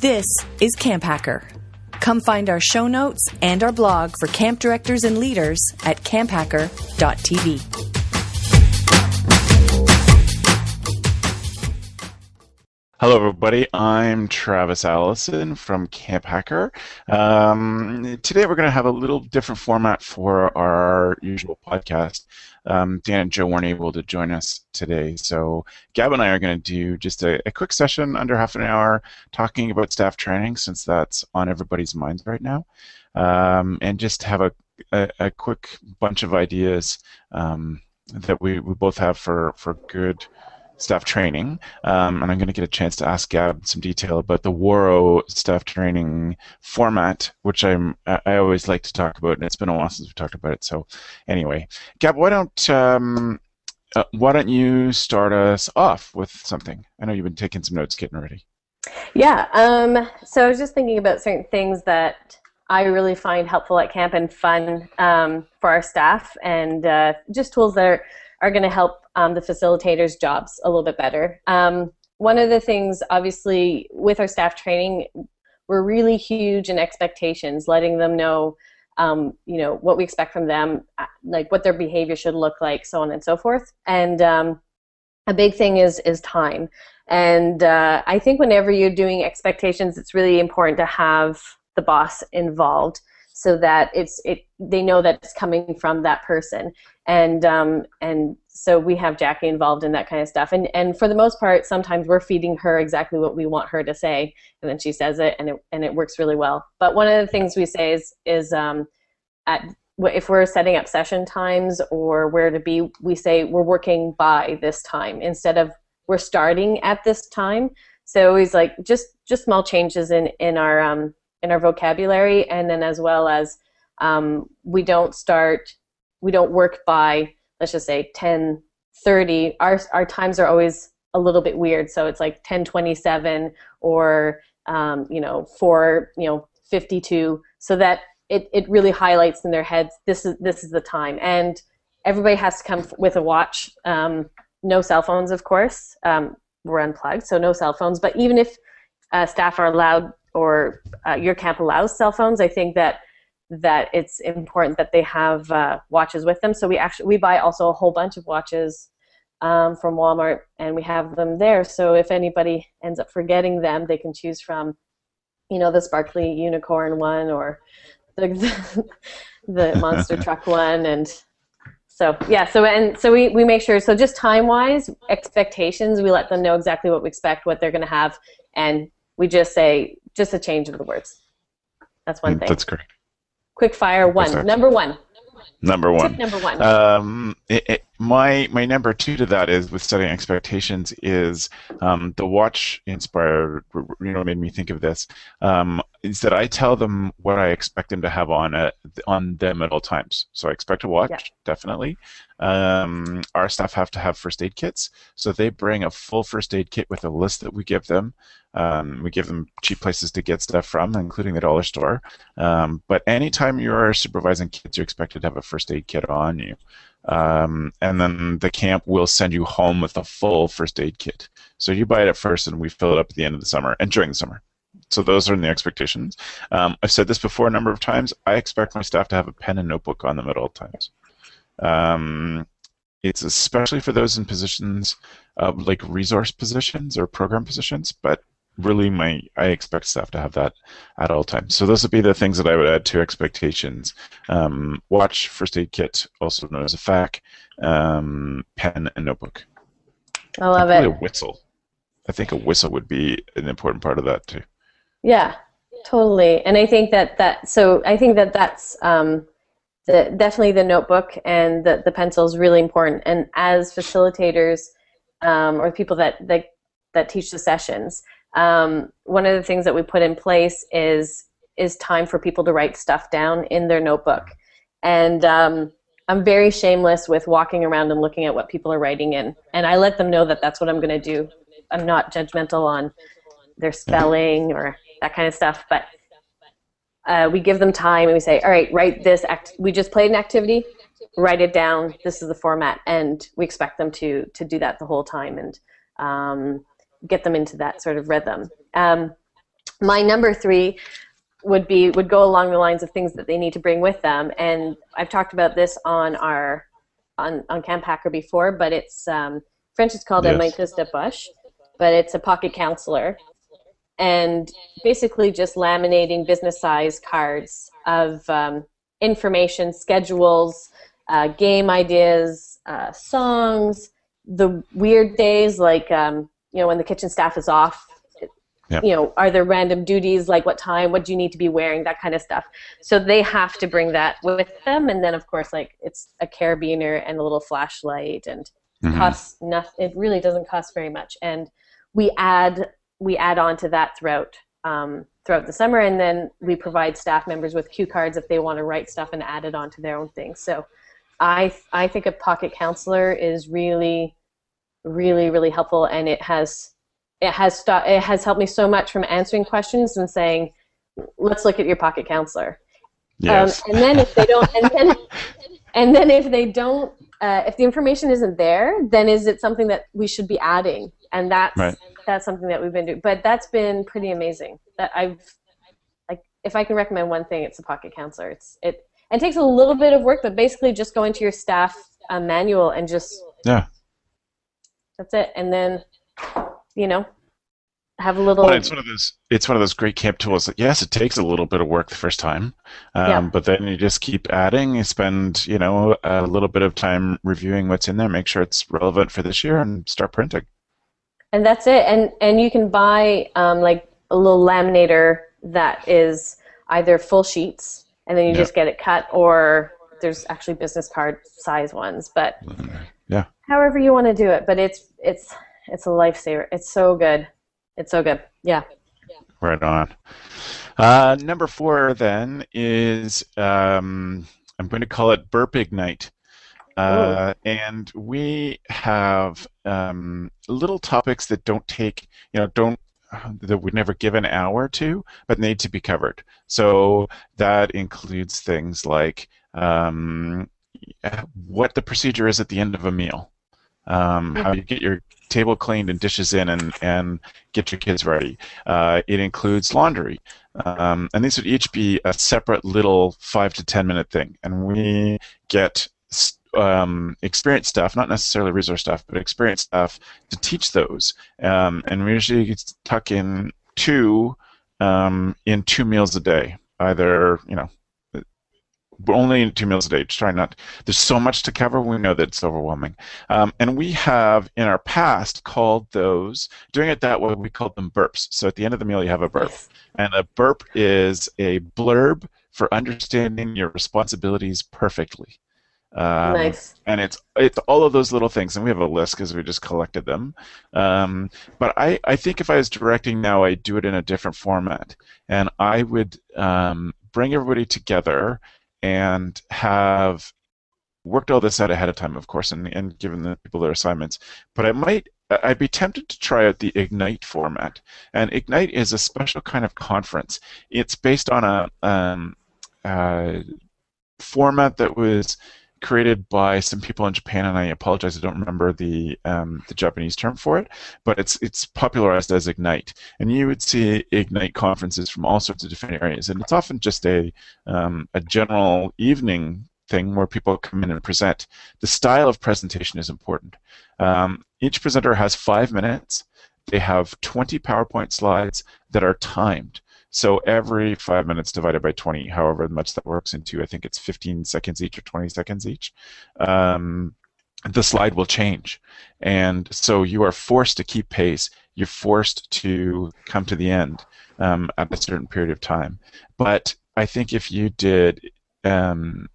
This is Camp Hacker. Come find our show notes and our blog for camp directors and leaders at camphacker.tv. Hello, everybody. I'm Travis Allison from Camp Hacker. Um, today, we're going to have a little different format for our usual podcast. Um, Dan and Joe weren't able to join us today, so Gab and I are going to do just a, a, quick session under half an hour talking about staff training, since that's on everybody's minds right now, um, and just have a, a, a, quick bunch of ideas um, that we, we both have for, for good staff training, um, and I'm going to get a chance to ask Gab some detail about the Waro staff training format, which I'm I always like to talk about, and it's been a while since we talked about it. So, anyway, Gab, why don't um, uh, why don't you start us off with something? I know you've been taking some notes, getting ready. Yeah. Um, so I was just thinking about certain things that I really find helpful at camp and fun um, for our staff, and uh, just tools that are are going to help um, the facilitators' jobs a little bit better. Um, one of the things, obviously, with our staff training, we're really huge in expectations, letting them know, um, you know, what we expect from them, uh, like what their behavior should look like, so on and so forth. And um, a big thing is is time. And uh, I think whenever you're doing expectations, it's really important to have the boss involved so that it's it they know that it's coming from that person and um, and so we have Jackie involved in that kind of stuff. And and for the most part sometimes we're feeding her exactly what we want her to say and then she says it and it and it works really well. But one of the things we say is is um, at if we're setting up session times or where to be we say we're working by this time instead of we're starting at this time. So he's like just just small changes in in our um, in our vocabulary, and then as well as um, we don't start, we don't work by, let's just say 10, 30. Our, our times are always a little bit weird, so it's like 1027 or, um, you know, 4, you know, 52, so that it, it really highlights in their heads, this is, this is the time. And everybody has to come with a watch. Um, no cell phones, of course. Um, we're unplugged, so no cell phones. But even if uh, staff are allowed or uh, your camp allows cell phones, I think that that it's important that they have uh, watches with them. So we actually we buy also a whole bunch of watches um, from Walmart, and we have them there. So if anybody ends up forgetting them, they can choose from, you know, the sparkly unicorn one or the the monster truck one, and so yeah. So and so we we make sure. So just time wise expectations, we let them know exactly what we expect, what they're going to have, and we just say just a change of the words. That's one mm, thing. That's great. Quick fire one. Number one. Number one. Tip number one. Um, it, it, my my number two to that is with setting expectations is um, the watch inspired. You know, made me think of this. Um, is that I tell them what I expect them to have on a, on them at all times. So I expect a watch, yeah. definitely. Um, our staff have to have first aid kits, so they bring a full first aid kit with a list that we give them. Um, we give them cheap places to get stuff from, including the dollar store. Um, but anytime you're supervising kids, you're expected to have a first aid kit on you. Um, and then the camp will send you home with a full first aid kit. So you buy it at first, and we fill it up at the end of the summer and during the summer. So those are the expectations. Um, I've said this before a number of times. I expect my staff to have a pen and notebook on them at all times. Um, it's especially for those in positions uh, like resource positions or program positions, but really my I expect staff to have that at all times. So those would be the things that I would add to expectations. Um, watch, first aid kit, also known as a FAC, um, pen, and notebook. I love it. A whistle. I think a whistle would be an important part of that too. Yeah, totally. And I think that that so I think that that's um, the, definitely the notebook and the the pencil is really important. And as facilitators um, or people that that that teach the sessions, um, one of the things that we put in place is is time for people to write stuff down in their notebook. And um, I'm very shameless with walking around and looking at what people are writing in, and I let them know that that's what I'm going to do. I'm not judgmental on their spelling or that kind of stuff, but uh, we give them time and we say, all right, write this. Act- we just played an activity, write it down. This is the format, and we expect them to to do that the whole time. And um, get them into that sort of rhythm. Um, my number three would be would go along the lines of things that they need to bring with them, and I've talked about this on our on on Camp Hacker before, but it's um, French is called yes. a maîtresse de poche, but it's a pocket counselor, and basically just laminating business size cards of um, information, schedules, uh, game ideas, uh, songs, the weird days like um, you know when the kitchen staff is off Yep. You know, are there random duties like what time, what do you need to be wearing, that kind of stuff. So they have to bring that with them, and then of course, like it's a carabiner and a little flashlight, and mm-hmm. costs nothing. It really doesn't cost very much, and we add we add on to that throughout um, throughout the summer, and then we provide staff members with cue cards if they want to write stuff and add it onto their own things. So I I think a pocket counselor is really really really helpful, and it has it has st- it has helped me so much from answering questions and saying, let's look at your pocket counselor. Yes. Um, and then if they don't, and then and then if they don't, uh, if the information isn't there, then is it something that we should be adding? And that's right. that's something that we've been doing. But that's been pretty amazing. That I've like, if I can recommend one thing, it's a pocket counselor. It's it and it takes a little bit of work, but basically just go into your staff uh, manual and just yeah, that's it. And then you know, have a little. Well, it's one of those. It's one of those great camp tools that yes, it takes a little bit of work the first time, um, yeah. but then you just keep adding. You spend you know a little bit of time reviewing what's in there, make sure it's relevant for this year, and start printing. And that's it. And and you can buy um, like a little laminator that is either full sheets, and then you just get it cut, or there's actually business card size ones. But yeah, however you want to do it, but it's it's it's a lifesaver. It's so good. It's so good. Yeah. Right on. Uh, number four then is um, I'm going to call it Burp Ignite. Uh, and we have um, little topics that don't take, you know, don't that we never give an hour to, but need to be covered. So that includes things like um, what the procedure is at the end of a meal, um, how you get your table cleaned and dishes in and, and get your kids ready. Uh, it includes laundry. Um, and these would each be a separate little five to ten minute thing. And we get um, experienced staff, not necessarily resource staff, but experienced staff to teach those. Um, and we usually tuck in two um, in two meals a day, either you know only two meals a day. Try not. There's so much to cover. We know that it's overwhelming, um, and we have in our past called those doing it that way. We called them burps. So at the end of the meal, you have a burp, and a burp is a blurb for understanding your responsibilities perfectly. Um, nice. And it's it's all of those little things, and we have a list because we just collected them. Um, but I, I think if I was directing now, I'd do it in a different format, and I would um, bring everybody together and have worked all this out ahead of time, of course, and, and given the people their assignments. But I might, I'd be tempted to try out the Ignite format. And Ignite is a special kind of conference. It's based on a um, uh, format that was created by some people in Japan, and I apologize, I don't remember the um, the Japanese term for it, but it's it's popularized as Ignite, and you would see Ignite conferences from all sorts of different areas, and it's often just a um, a general evening thing where people come in and present. The style of presentation is important. Um, each presenter has five minutes. They have 20 PowerPoint slides that are timed. So every five minutes divided by 20, however much that works into, I think it's 15 seconds each or 20 seconds each, um, the slide will change. And so you are forced to keep pace. You're forced to come to the end um, at a certain period of time. But I think if you did um,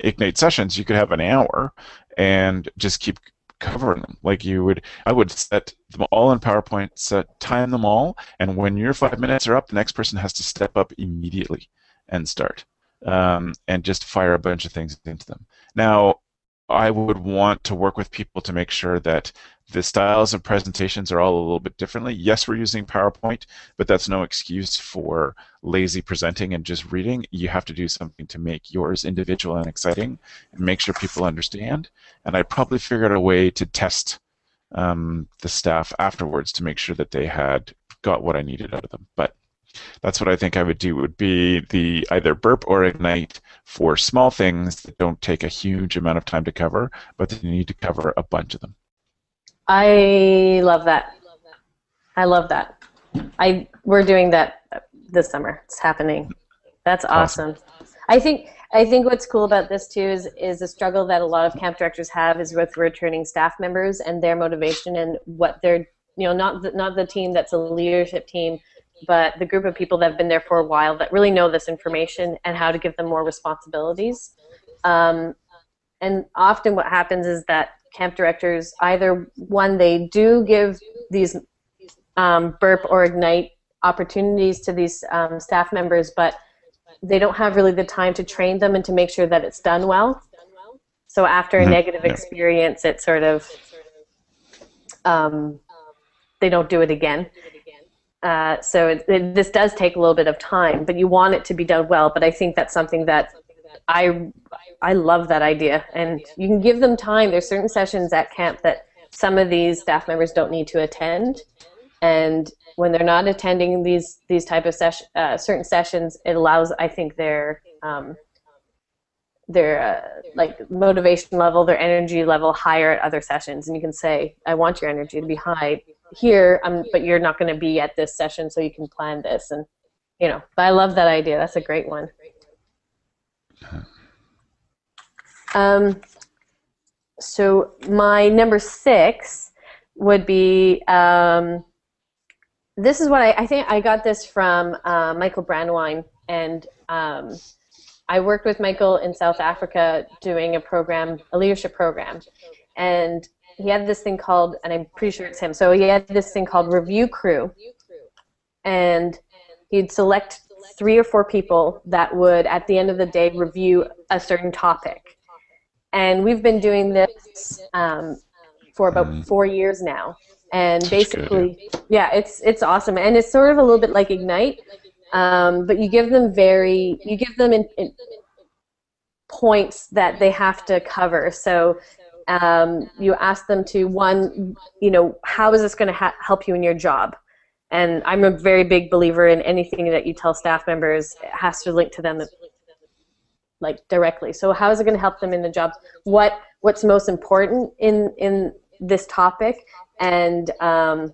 Ignite sessions, you could have an hour and just keep covering them. Like you would, I would set them all in PowerPoint, set time them all, and when your five minutes are up, the next person has to step up immediately and start, um, and just fire a bunch of things into them. Now, I would want to work with people to make sure that the styles of presentations are all a little bit differently. Yes, we're using PowerPoint, but that's no excuse for lazy presenting and just reading. You have to do something to make yours individual and exciting and make sure people understand. And I probably figured out a way to test um, the staff afterwards to make sure that they had got what I needed out of them. But That's what I think I would do. Would be the either burp or ignite for small things that don't take a huge amount of time to cover, but you need to cover a bunch of them. I love that. I love that. I we're doing that this summer. It's happening. That's awesome. awesome. I think I think what's cool about this too is is a struggle that a lot of camp directors have is with returning staff members and their motivation and what they're you know not the, not the team that's a leadership team but the group of people that have been there for a while that really know this information and how to give them more responsibilities. Um, and often what happens is that camp directors either one they do give these um, burp or ignite opportunities to these um, staff members, but they don't have really the time to train them and to make sure that it's done well. So after a mm-hmm. negative experience, it sort of um, they don't do it again. Uh, so it, it, this does take a little bit of time, but you want it to be done well. But I think that's something that I I love that idea, and you can give them time. There's certain sessions at camp that some of these staff members don't need to attend, and when they're not attending these these type of session, uh, certain sessions, it allows I think their um, their uh, like motivation level, their energy level higher at other sessions, and you can say, I want your energy to be high here, um, but you're not going to be at this session, so you can plan this. And you know, but I love that idea. That's a great one. Um, so my number six would be. Um, this is what I, I think I got this from uh, Michael Brandwein, and um, I worked with Michael in South Africa doing a program, a leadership program, and he had this thing called, and I'm pretty sure it's him. So he had this thing called Review Crew, and he'd select three or four people that would, at the end of the day, review a certain topic. And we've been doing this um, for about mm. four years now. And basically, yeah, it's it's awesome, and it's sort of a little bit like Ignite, um, but you give them very, you give them in, in points that they have to cover. So um, you ask them to one, you know, how is this going to ha- help you in your job? And I'm a very big believer in anything that you tell staff members has to link to them like directly. So how is it going to help them in the job? What what's most important in in this topic? And um,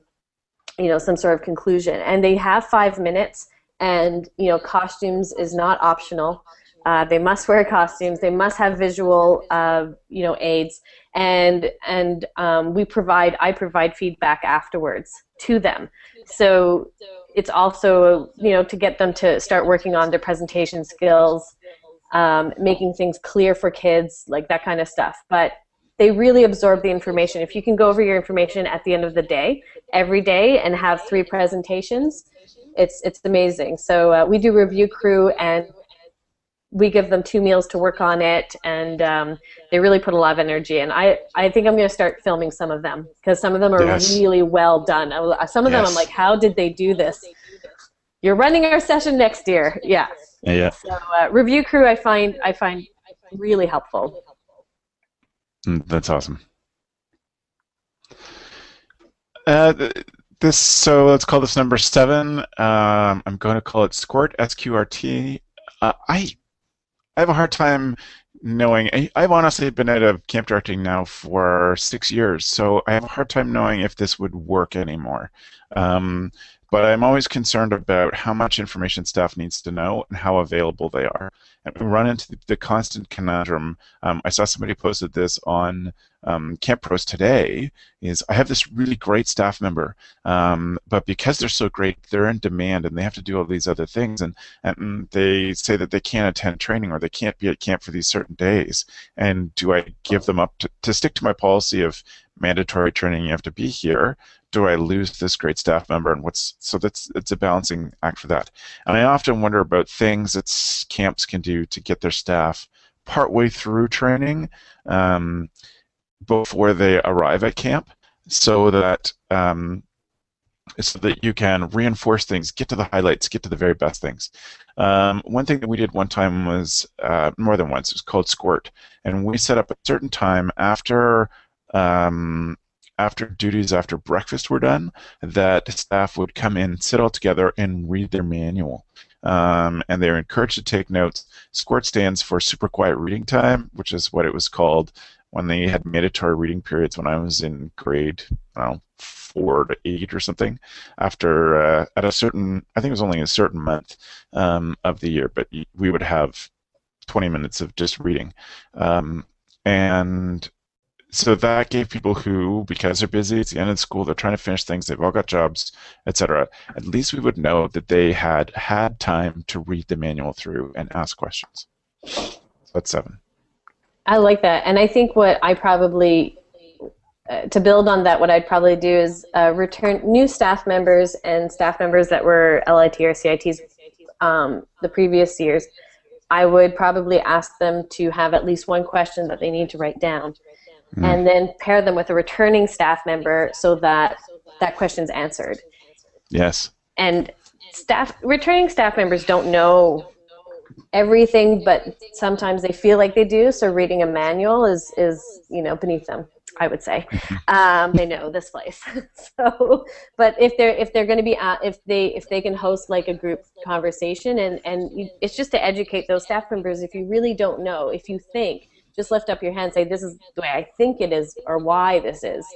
you know, some sort of conclusion. And they have five minutes. And you know, costumes is not optional. Uh, they must wear costumes. They must have visual, uh, you know, aids, and and um, we provide. I provide feedback afterwards to them. So it's also, you know, to get them to start working on their presentation skills, um, making things clear for kids, like that kind of stuff. But they really absorb the information. If you can go over your information at the end of the day, every day, and have three presentations, it's it's amazing. So uh, we do review crew and we give them two meals to work on it, and um, they really put a lot of energy. And I, I think I'm going to start filming some of them because some of them are yes. really well done. Some of yes. them I'm like, how did they do this? You're running our session next year, yeah. Yeah. So uh, review crew, I find I find really helpful. Mm, that's awesome. Uh, this so let's call this number seven. Um, I'm going to call it Squirt S Q R T. Uh, I I have a hard time knowing. I've honestly been out of camp directing now for six years, so I have a hard time knowing if this would work anymore. Um, but I'm always concerned about how much information staff needs to know and how available they are. And we run into the, the constant conundrum. Um, I saw somebody posted this on um, Camp Pros today. Is I have this really great staff member, um, but because they're so great, they're in demand and they have to do all these other things, and and they say that they can't attend training or they can't be at camp for these certain days. And do I give them up to, to stick to my policy of mandatory training? You have to be here do I lose this great staff member and what's so that's it's a balancing act for that. And I often wonder about things that camps can do to get their staff partway through training um, before they arrive at camp, so that um, so that you can reinforce things, get to the highlights, get to the very best things. Um, one thing that we did one time was uh, more than once. It was called Squirt, and we set up a certain time after um, after duties after breakfast were done, that staff would come in, sit all together, and read their manual. Um, and they're encouraged to take notes. Squirt stands for Super Quiet Reading Time, which is what it was called when they had mandatory reading periods when I was in grade, I don't know, four to eight or something. After uh, at a certain, I think it was only a certain month um, of the year, but we would have 20 minutes of just reading, um, and so that gave people who, because they're busy, it's the end of school, they're trying to finish things, they've all got jobs, etc. At least we would know that they had had time to read the manual through and ask questions. So that's seven. I like that, and I think what I probably uh, to build on that, what I'd probably do is uh, return new staff members and staff members that were LIT or CITs um, the previous years. I would probably ask them to have at least one question that they need to write down mm. and then pair them with a returning staff member so that that question's answered. Yes. And staff returning staff members don't know everything, but sometimes they feel like they do. So reading a manual is is you know beneath them. I would say um, they know this place. so, but if they're if they're going to be at, if they if they can host like a group conversation and and you, it's just to educate those staff members. If you really don't know, if you think just lift up your hand say this is the way I think it is or why this is.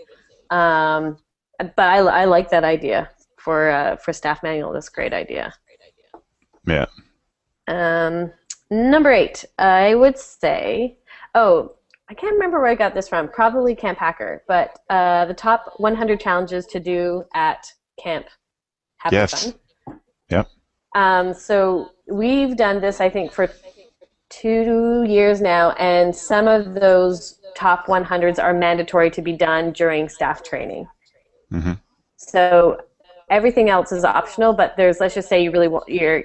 Um, but I, I like that idea for uh, for staff manual. That's a great idea. Yeah. Um, number eight, I would say. Oh, I can't remember where I got this from. Probably Camp Hacker, but uh, the top 100 challenges to do at camp. Have yes. Fun. Yep. Um, so we've done this, I think, for two years now, and some of those top 100s are mandatory to be done during staff training. Mm-hmm. So everything else is optional, but there's let's just say you really want your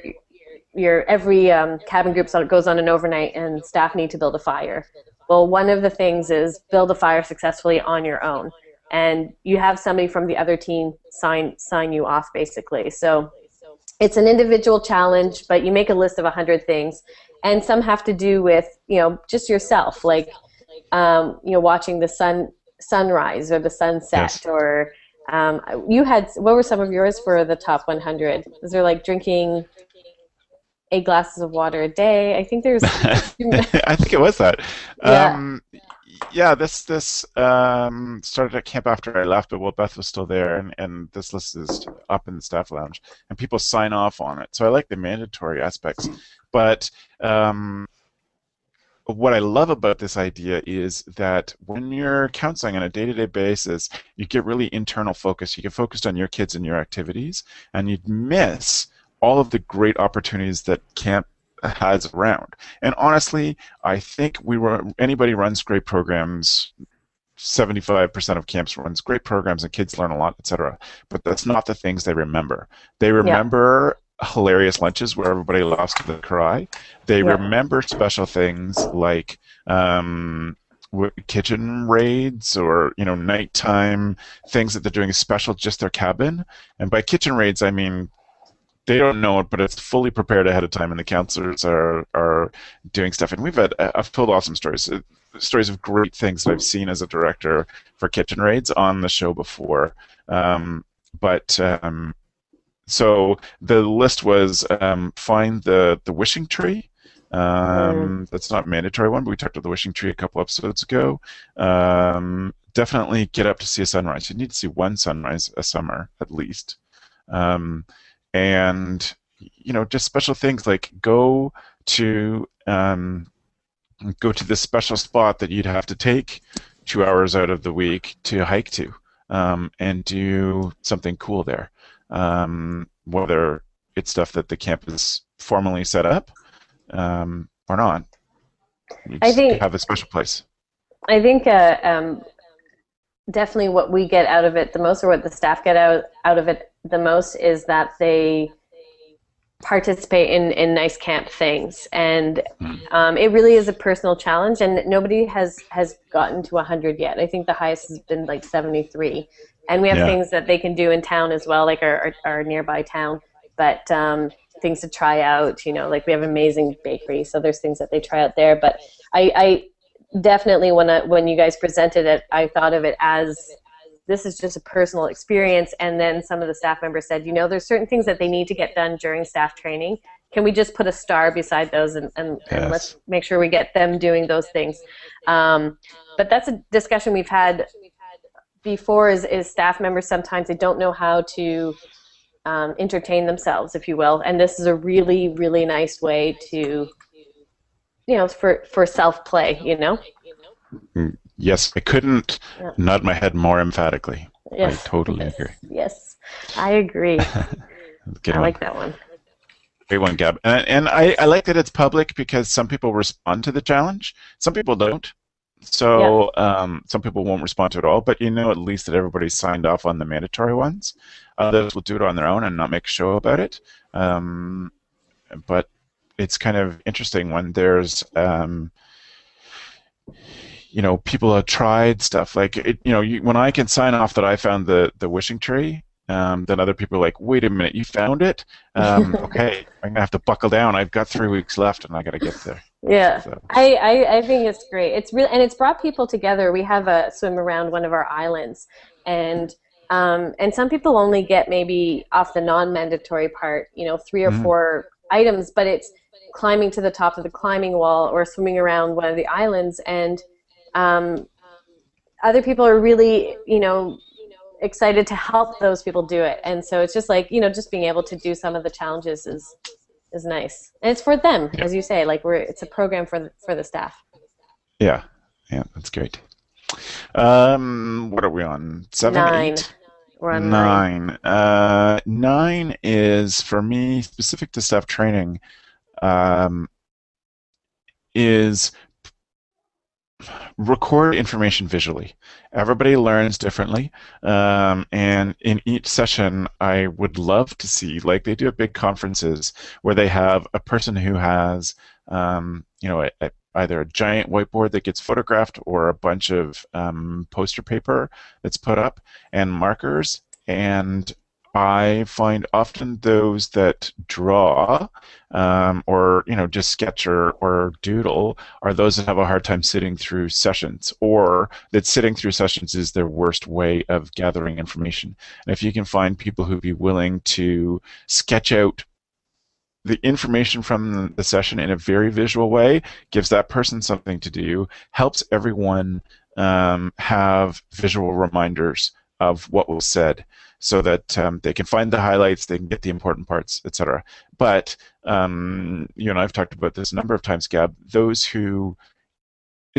your every um, cabin group goes on an overnight, and staff need to build a fire. Well, one of the things is build a fire successfully on your own, and you have somebody from the other team sign sign you off basically. So it's an individual challenge, but you make a list of 100 things, and some have to do with you know just yourself like um, you know watching the sun sunrise or the sunset yes. or um, you had what were some of yours for the top 100 was there like drinking eight glasses of water a day i think there's i think it was that yeah. Um, yeah, this this um, started at camp after I left, but well, Beth was still there, and, and this list is up in the staff lounge, and people sign off on it. So I like the mandatory aspects. But um, what I love about this idea is that when you're counseling on a day-to-day basis, you get really internal focus. You get focused on your kids and your activities, and you'd miss all of the great opportunities that camp has around. And honestly, I think we were anybody runs great programs. 75% of camps runs great programs and kids learn a lot, etc. But that's not the things they remember. They remember hilarious lunches where everybody laughs to the cry. They yeah. remember special things like um, kitchen raids or you know nighttime things that they're doing special just their cabin. And by kitchen raids, I mean they don't know it, but it's fully prepared ahead of time, and the counselors are are doing stuff. And we've had I've told awesome stories, uh, stories of great things that I've seen as a director for kitchen raids on the show before. Um, but um, so the list was um, find the the wishing tree. Um, that's not a mandatory one, but we talked about the wishing tree a couple episodes ago. Um, definitely get up to see a sunrise. You need to see one sunrise a summer at least, um, and you know just special things like go to um, go to this special spot that you'd have to take two hours out of the week to hike to um, and do something cool there um, whether it's stuff that the camp is formally set up um, or not. You I think have a special place. I think uh, um, definitely what we get out of it the most, or what the staff get out out of it the most, is that they participate in, in nice camp things and hmm. um, it really is a personal challenge and nobody has has gotten to 100 yet i think the highest has been like 73 and we have yeah. things that they can do in town as well, like our, our, our nearby town. But um, things to try out, you know, like we have amazing bakery, so there's things that they try out there. But I, I definitely when I, when you guys presented it, I thought of it as this is just a personal experience. And then some of the staff members said, you know, there's certain things that they need to get done during staff training. Can we just put a star beside those and, and, yes. and let's make sure we get them doing those things? Um, but that's a discussion we've had before is, is staff members sometimes they don't know how to um, entertain themselves, if you will. And this is a really, really nice way to, you know, for, for self play, you know? Yes, I couldn't yeah. nod my head more emphatically. Yes. I totally yes. agree. Yes, I agree. I one. like that one. Great one, Gab. And, and I, I like that it's public because some people respond to the challenge, some people don't. So yeah. um, some people won't respond to it all, but you know at least that everybody's signed off on the mandatory ones. Others will do it on their own and not make a show about it. Um, but it's kind of interesting when there's um, you know people have tried stuff like it, you know you, when I can sign off that I found the the wishing tree um, then other people are like, wait a minute, you found it? Um, okay, I'm gonna have to buckle down. I've got three weeks left, and I got to get there. Yeah, so. I, I, I think it's great. It's real, and it's brought people together. We have a swim around one of our islands, and um, and some people only get maybe off the non-mandatory part, you know, three or mm-hmm. four items, but it's climbing to the top of the climbing wall or swimming around one of the islands, and um, other people are really, you know, excited to help those people do it. And so it's just like, you know, just being able to do some of the challenges is is nice. And it's for them, yeah. as you say, like we're it's a program for the, for the staff. Yeah. Yeah, that's great. Um what are we on? 7 nine. 8 We're on nine. Nine. Uh, nine is for me specific to staff training. Um, is record information visually. Everybody learns differently, um, and in each session, I would love to see, like they do at big conferences, where they have a person who has, um, you know, a, a, either a giant whiteboard that gets photographed or a bunch of um, poster paper that's put up and markers and I find often those that draw um, or you know just sketch or, or doodle are those that have a hard time sitting through sessions or that sitting through sessions is their worst way of gathering information. And if you can find people who'd be willing to sketch out the information from the session in a very visual way, gives that person something to do, helps everyone um, have visual reminders of what was said so that um, they can find the highlights, they can get the important parts, etc. But um, you and I've talked about this a number of times, Gab. Those who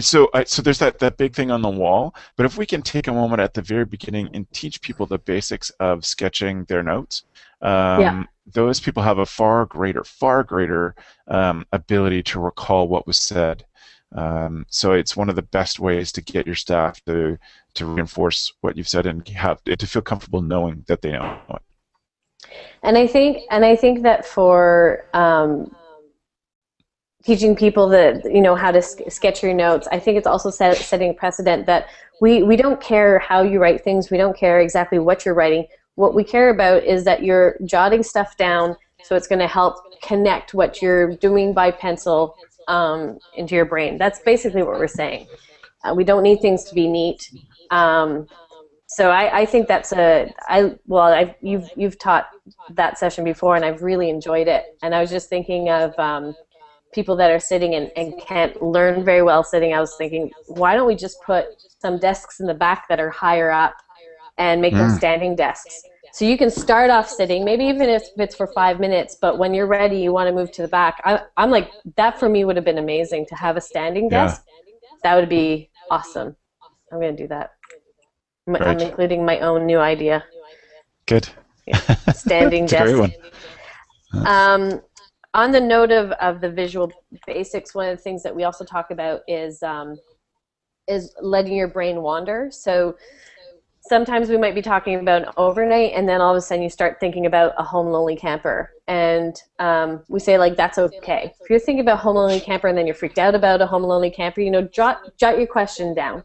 so so there's that, that big thing on the wall. But if we can take a moment at the very beginning and teach people the basics of sketching their notes, um, yeah. those people have a far greater, far greater um, ability to recall what was said. Um, so it's one of the best ways to get your staff to to reinforce what you've said and have to feel comfortable knowing that they know it. And I think and I think that for um, teaching people that you know how to sketch your notes, I think it's also set, setting a precedent that we we don't care how you write things. We don't care exactly what you're writing. What we care about is that you're jotting stuff down, so it's going to help connect what you're doing by pencil um, into your brain. That's basically what we're saying. Uh, we don't need things to be neat. Um, so I, I, think that's a I well I've, you've you've taught that session before and I've really enjoyed it. And I was just thinking of um, people that are sitting and, and can't learn very well sitting. I was thinking, why don't we just put some desks in the back that are higher up and make mm. them standing desks? So you can start off sitting, maybe even if it's for five minutes, but when you're ready, you want to move to the back. I, am like, that for me would have been amazing to have a standing desk. Yeah. That would be awesome. I'm going to do that. I'm including my own new idea. Good. Yeah. Standing desk. Um, on the note of, of the visual basics, one of the things that we also talk about is um, is letting your brain wander. So sometimes we might be talking about overnight and then all of a sudden you start thinking about a home lonely camper. And um, we say like that's okay. If you're thinking about home lonely camper and then you're freaked out about a home lonely camper you know jot jot your question down.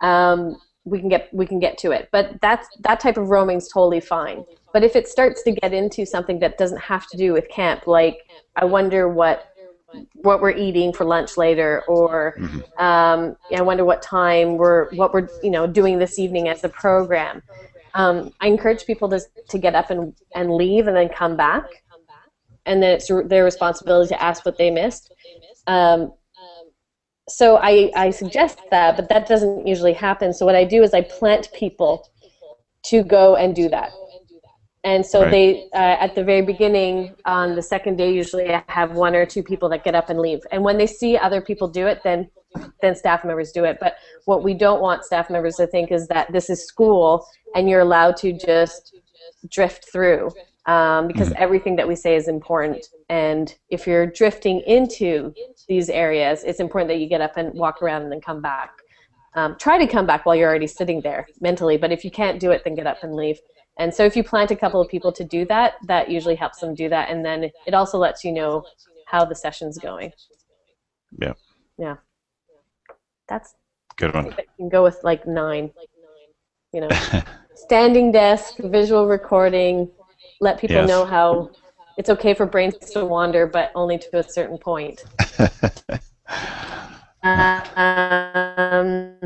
Um, we can get we can get to it. But that's that type of roaming is totally fine. But if it starts to get into something that doesn't have to do with camp like i wonder what what we're eating for lunch later, or Mm-hmm. um, I wonder what time we're what we're you know doing this evening as a program. Um, I encourage people to to get up and and leave and then come back, and then it's their responsibility to ask what they missed. Um, so I, I suggest that, but that doesn't usually happen. So what I do is I plant people to go and do that. And so Right. they, uh, at the very beginning, on the second day, usually I have one or two people that get up and leave. And when they see other people do it, then then staff members do it. But what we don't want staff members to think is that this is school and you're allowed to just drift through um, because everything that we say is important. And if you're drifting into these areas, it's important that you get up and walk around and then come back. Um, try to come back while you're already sitting there mentally, but if you can't do it, then get up and leave. And so if you plant a couple of people to do that, that usually helps them do that. And then it also lets you know how the session's going. Yeah. Yeah. That's Good one. you can go with like nine. You know, standing desk, visual recording, let people Yes. know how it's okay for brains to wander, but only to a certain point. um,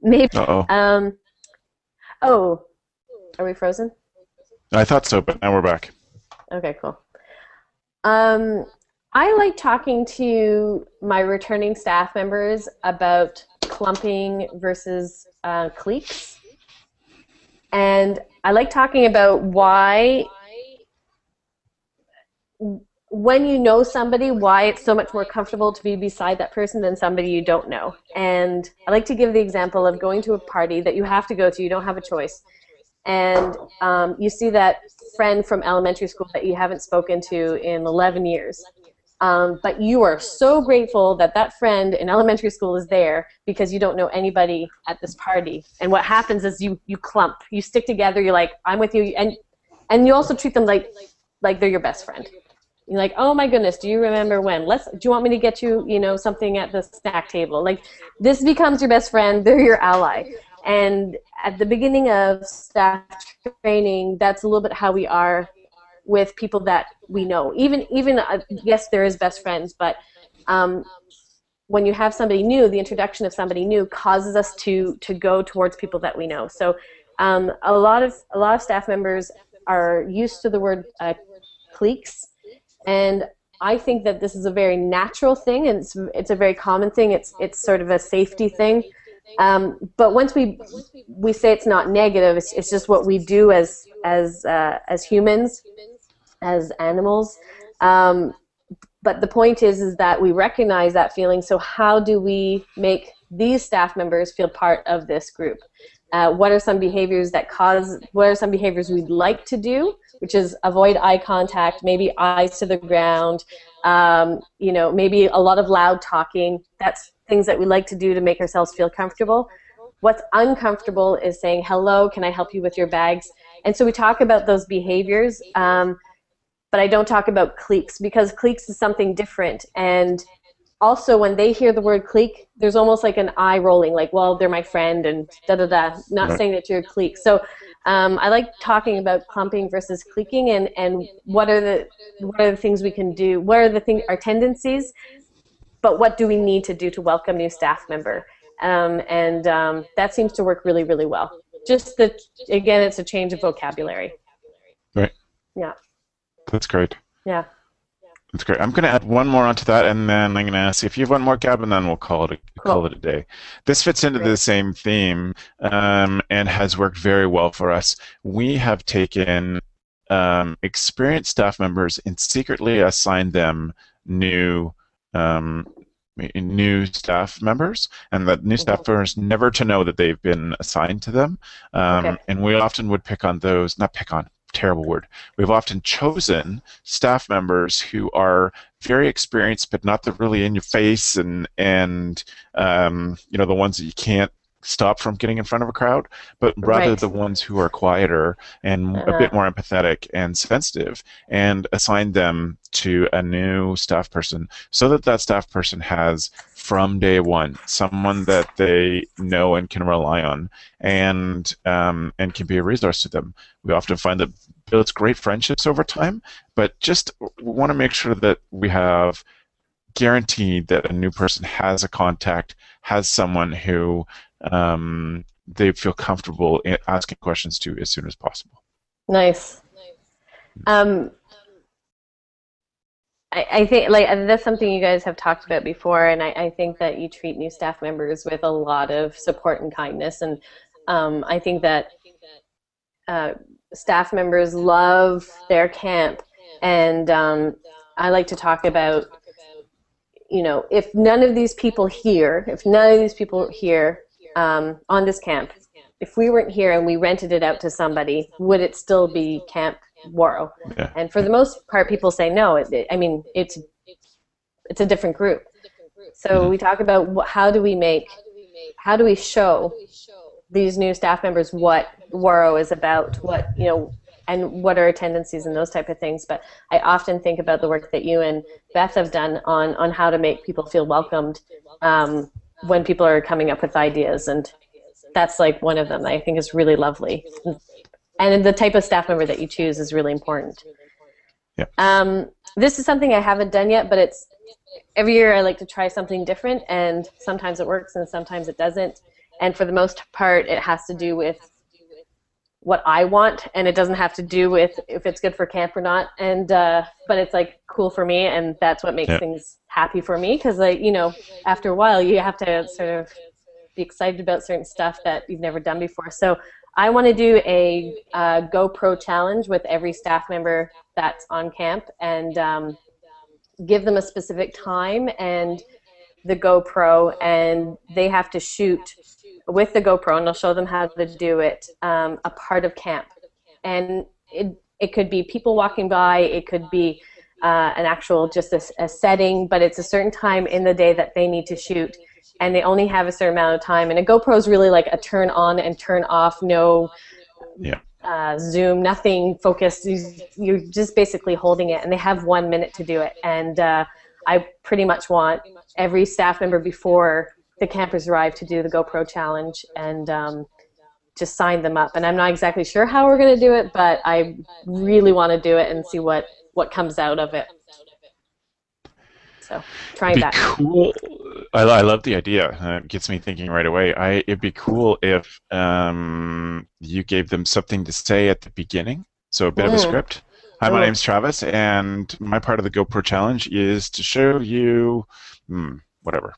maybe. Uh-oh. Um, oh, are we frozen? I thought so, but now we're back. Okay, cool. Um, I like talking to my returning staff members about clumping versus uh, cliques. And I like talking about why, when you know somebody, why it's so much more comfortable to be beside that person than somebody you don't know. And I like to give the example of going to a party that you have to go to, you don't have a choice. And um, you see that friend from elementary school that you haven't spoken to in 11 years. Um, but you are so grateful that that friend in elementary school is there because you don't know anybody at this party. And what happens is you you clump, you stick together. You're like, I'm with you, and and you also treat them like like they're your best friend. You're like, oh my goodness, do you remember when? Let's. Do you want me to get you, you know, something at the snack table? Like, this becomes your best friend. They're your ally. And at the beginning of staff training, that's a little bit how we are with people that we know. Even even uh, yes, there is best friends, but um, when you have somebody new, the introduction of somebody new causes us to to go towards people that we know. So um, a lot of a lot of staff members are used to the word uh, cliques, and I think that this is a very natural thing, and it's it's a very common thing. It's it's sort of a safety thing. Um, but once we we say it's not negative, it's, it's just what we do as as uh, as humans, as animals. Um, but the point is is that we recognize that feeling. So how do we make these staff members feel part of this group? Uh, what are some behaviors that cause? What are some behaviors we'd like to do? Which is avoid eye contact, maybe eyes to the ground. Um, you know, maybe a lot of loud talking. That's things that we like to do to make ourselves feel comfortable. What's uncomfortable is saying, hello, can I help you with your bags? And so we talk about those behaviors, um, but I don't talk about cliques because cliques is something different. And also when they hear the word clique, there's almost like an eye rolling, like, well, they're my friend and da da da, not Right. saying that you're a clique. So um, I like talking about clumping versus cliquing and, and what are the what are the things we can do, what are the thing our tendencies, but what do we need to do to welcome new staff member? Um, and um, that seems to work really, really well. Just that, again, it's a change of vocabulary. Right. Yeah, That's great. yeah. That's great. I'm going to add one more onto that, and then I'm going to ask if you have one more, Gab, and then we'll call it a, Cool. call it a day. This fits into the same theme um, and has worked very well for us. We have taken um, experienced staff members and secretly assigned them new um, new staff members, and that new staff Mm-hmm. members never to know that they've been assigned to them. Um, Okay. And we often would pick on those, not pick on, terrible word. We've often chosen staff members who are very experienced, but not the really in your face and and um, you know the ones that you can't stop from getting in front of a crowd, but rather Right. the ones who are quieter and a Uh-huh. bit more empathetic and sensitive, and assign them to a new staff person so that that staff person has from day one someone that they know and can rely on and um, and can be a resource to them. We often find that builds great friendships over time, but just want to make sure that we have guaranteed that a new person has a contact, has someone who um, they feel comfortable asking questions to as soon as possible. Nice. Um, I, I, think like that's something you guys have talked about before, and I, I, think that you treat new staff members with a lot of support and kindness, and um, I think that uh, staff members love their camp, and um, I like to talk about, you know, if none of these people here, if none of these people here um, on this camp, if we weren't here and we rented it out to somebody, would it still be Camp Warrow? Yeah. And for the most part, people say no. It, it, I mean, it's it's a different group. So mm-hmm. we talk about how do we make, how do we show these new staff members what Warrow is about, what you know, and what are our tendencies and those type of things. But I often think about the work that you and Beth have done on on how to make people feel welcomed um, when people are coming up with ideas, and that's like one of them I think is really lovely. And the type of staff member that you choose is really important. Yeah. Um, this is something I haven't done yet, but it's every year I like to try something different, and sometimes it works and sometimes it doesn't and for the most part it has to do with what I want, and it doesn't have to do with if it's good for camp or not. And uh, but it's like cool for me, and that's what makes things happy for me. Because like you know, after a while, you have to sort of be excited about certain stuff that you've never done before. So I want to do a uh, GoPro challenge with every staff member that's on camp, and um, give them a specific time and the GoPro, and they have to shoot with the GoPro, and I'll show them how to do it, um, a part of camp. And it, it could be people walking by, it could be uh, an actual, just a, a, setting, but it's a certain time in the day that they need to shoot, and they only have a certain amount of time. And a GoPro is really like a turn on and turn off, no yeah. uh, zoom, nothing focused. You're just basically holding it, and they have one minute to do it. And uh, I pretty much want every staff member before the campers arrive to do the GoPro challenge and um, just sign them up. And I'm not exactly sure how we're going to do it, but I really want to do it and see what, what comes out of it. So trying be that. Cool. I, I love the idea. Uh, it gets me thinking right away. I it'd be cool if um, you gave them something to say at the beginning. So a bit mm. of a mm. script. Hi, my name's Travis, and my part of the GoPro challenge is to show you, hmm, whatever,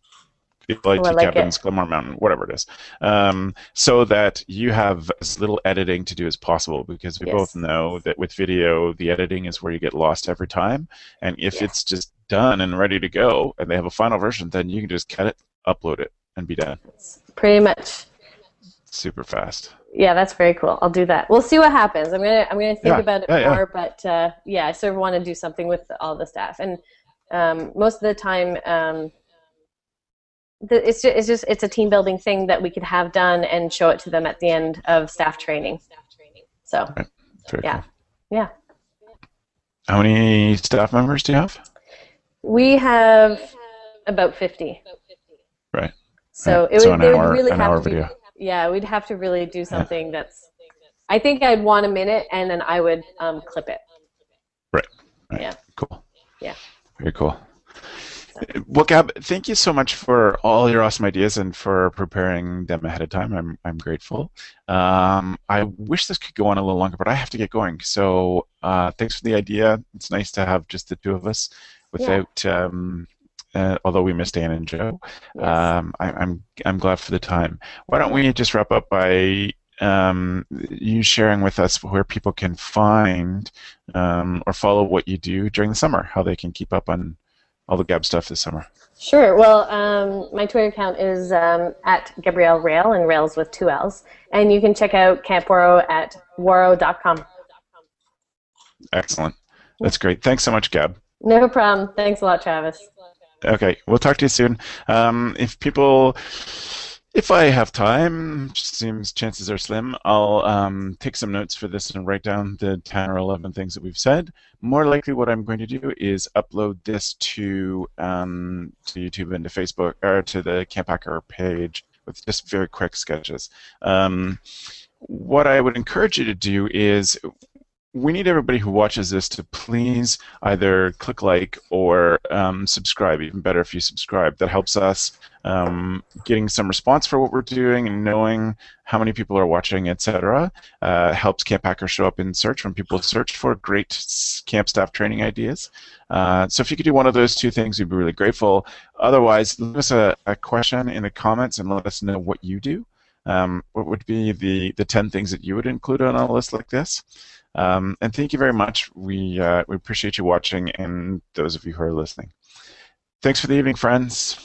like oh, like Cabins, Glenmore Mountain, whatever it is, um, so that you have as little editing to do as possible. Because we yes. both know that with video, the editing is where you get lost every time. And if yeah. it's just done and ready to go, and they have a final version, then you can just cut it, upload it, and be done. Pretty much. Super fast. Yeah, that's very cool. I'll do that. We'll see what happens. I'm gonna I'm gonna think yeah, about it yeah, more, but uh, yeah, I sort of want to do something with all the staff, and um, most of the time. Um, it's just, it's just it's a team building thing that we could have done and show it to them at the end of staff training. Staff training. So, right. yeah, cool. yeah. How many staff members do you have? We have about fifty. Right. So right. it so would, an hour, really an hour video. yeah, we'd have to really do something yeah. that's. I think I'd want a minute, and then I would um, clip it. Right. right. Yeah. Cool. Yeah. Very cool. Well, Gab, thank you so much for all your awesome ideas and for preparing them ahead of time. I'm, I'm grateful. Um, I wish this could go on a little longer, but I have to get going. So uh, thanks for the idea. It's nice to have just the two of us without, yeah. um, uh, although we missed Dan and Joe. Yes. Um, I, am I'm, I'm glad for the time. Why don't we just wrap up by um, you sharing with us where people can find um, or follow what you do during the summer, how they can keep up on all the Gab stuff this summer? Sure. Well, um, my Twitter account is um, at Gabrielle Rail, and Rails with two L's. And you can check out Camp Warrow at warrow.com. Excellent. That's great. Thanks so much, Gab. No problem. Thanks a lot, Travis. Okay. We'll talk to you soon. Um, if people if I have time, seems chances are slim, I'll um, take some notes for this and write down the 10 or 11 things that we've said. More likely, what I'm going to do is upload this to um, to YouTube and to Facebook or to the Camp Hacker page with just very quick sketches. Um, what I would encourage you to do is we need everybody who watches this to please either click like or um, subscribe. Even better if you subscribe. That helps us um, getting some response for what we're doing and knowing how many people are watching, etc. Uh, helps Camp Hacker show up in search when people search for great camp staff training ideas. Uh, so if you could do one of those two things, we'd be really grateful. Otherwise, leave us a, a question in the comments and let us know what you do. Um, what would be the, the 10 things that you would include on a list like this? Um, and thank you very much. We, uh, we appreciate you watching and those of you who are listening. Thanks for the evening, friends.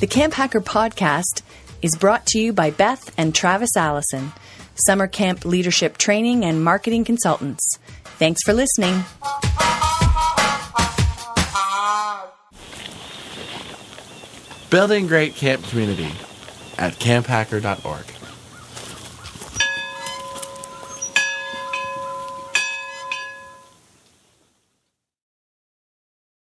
The Camp Hacker podcast is brought to you by Beth and Travis Allison, summer camp leadership training and marketing consultants. Thanks for listening. Building great camp community at camphacker.org.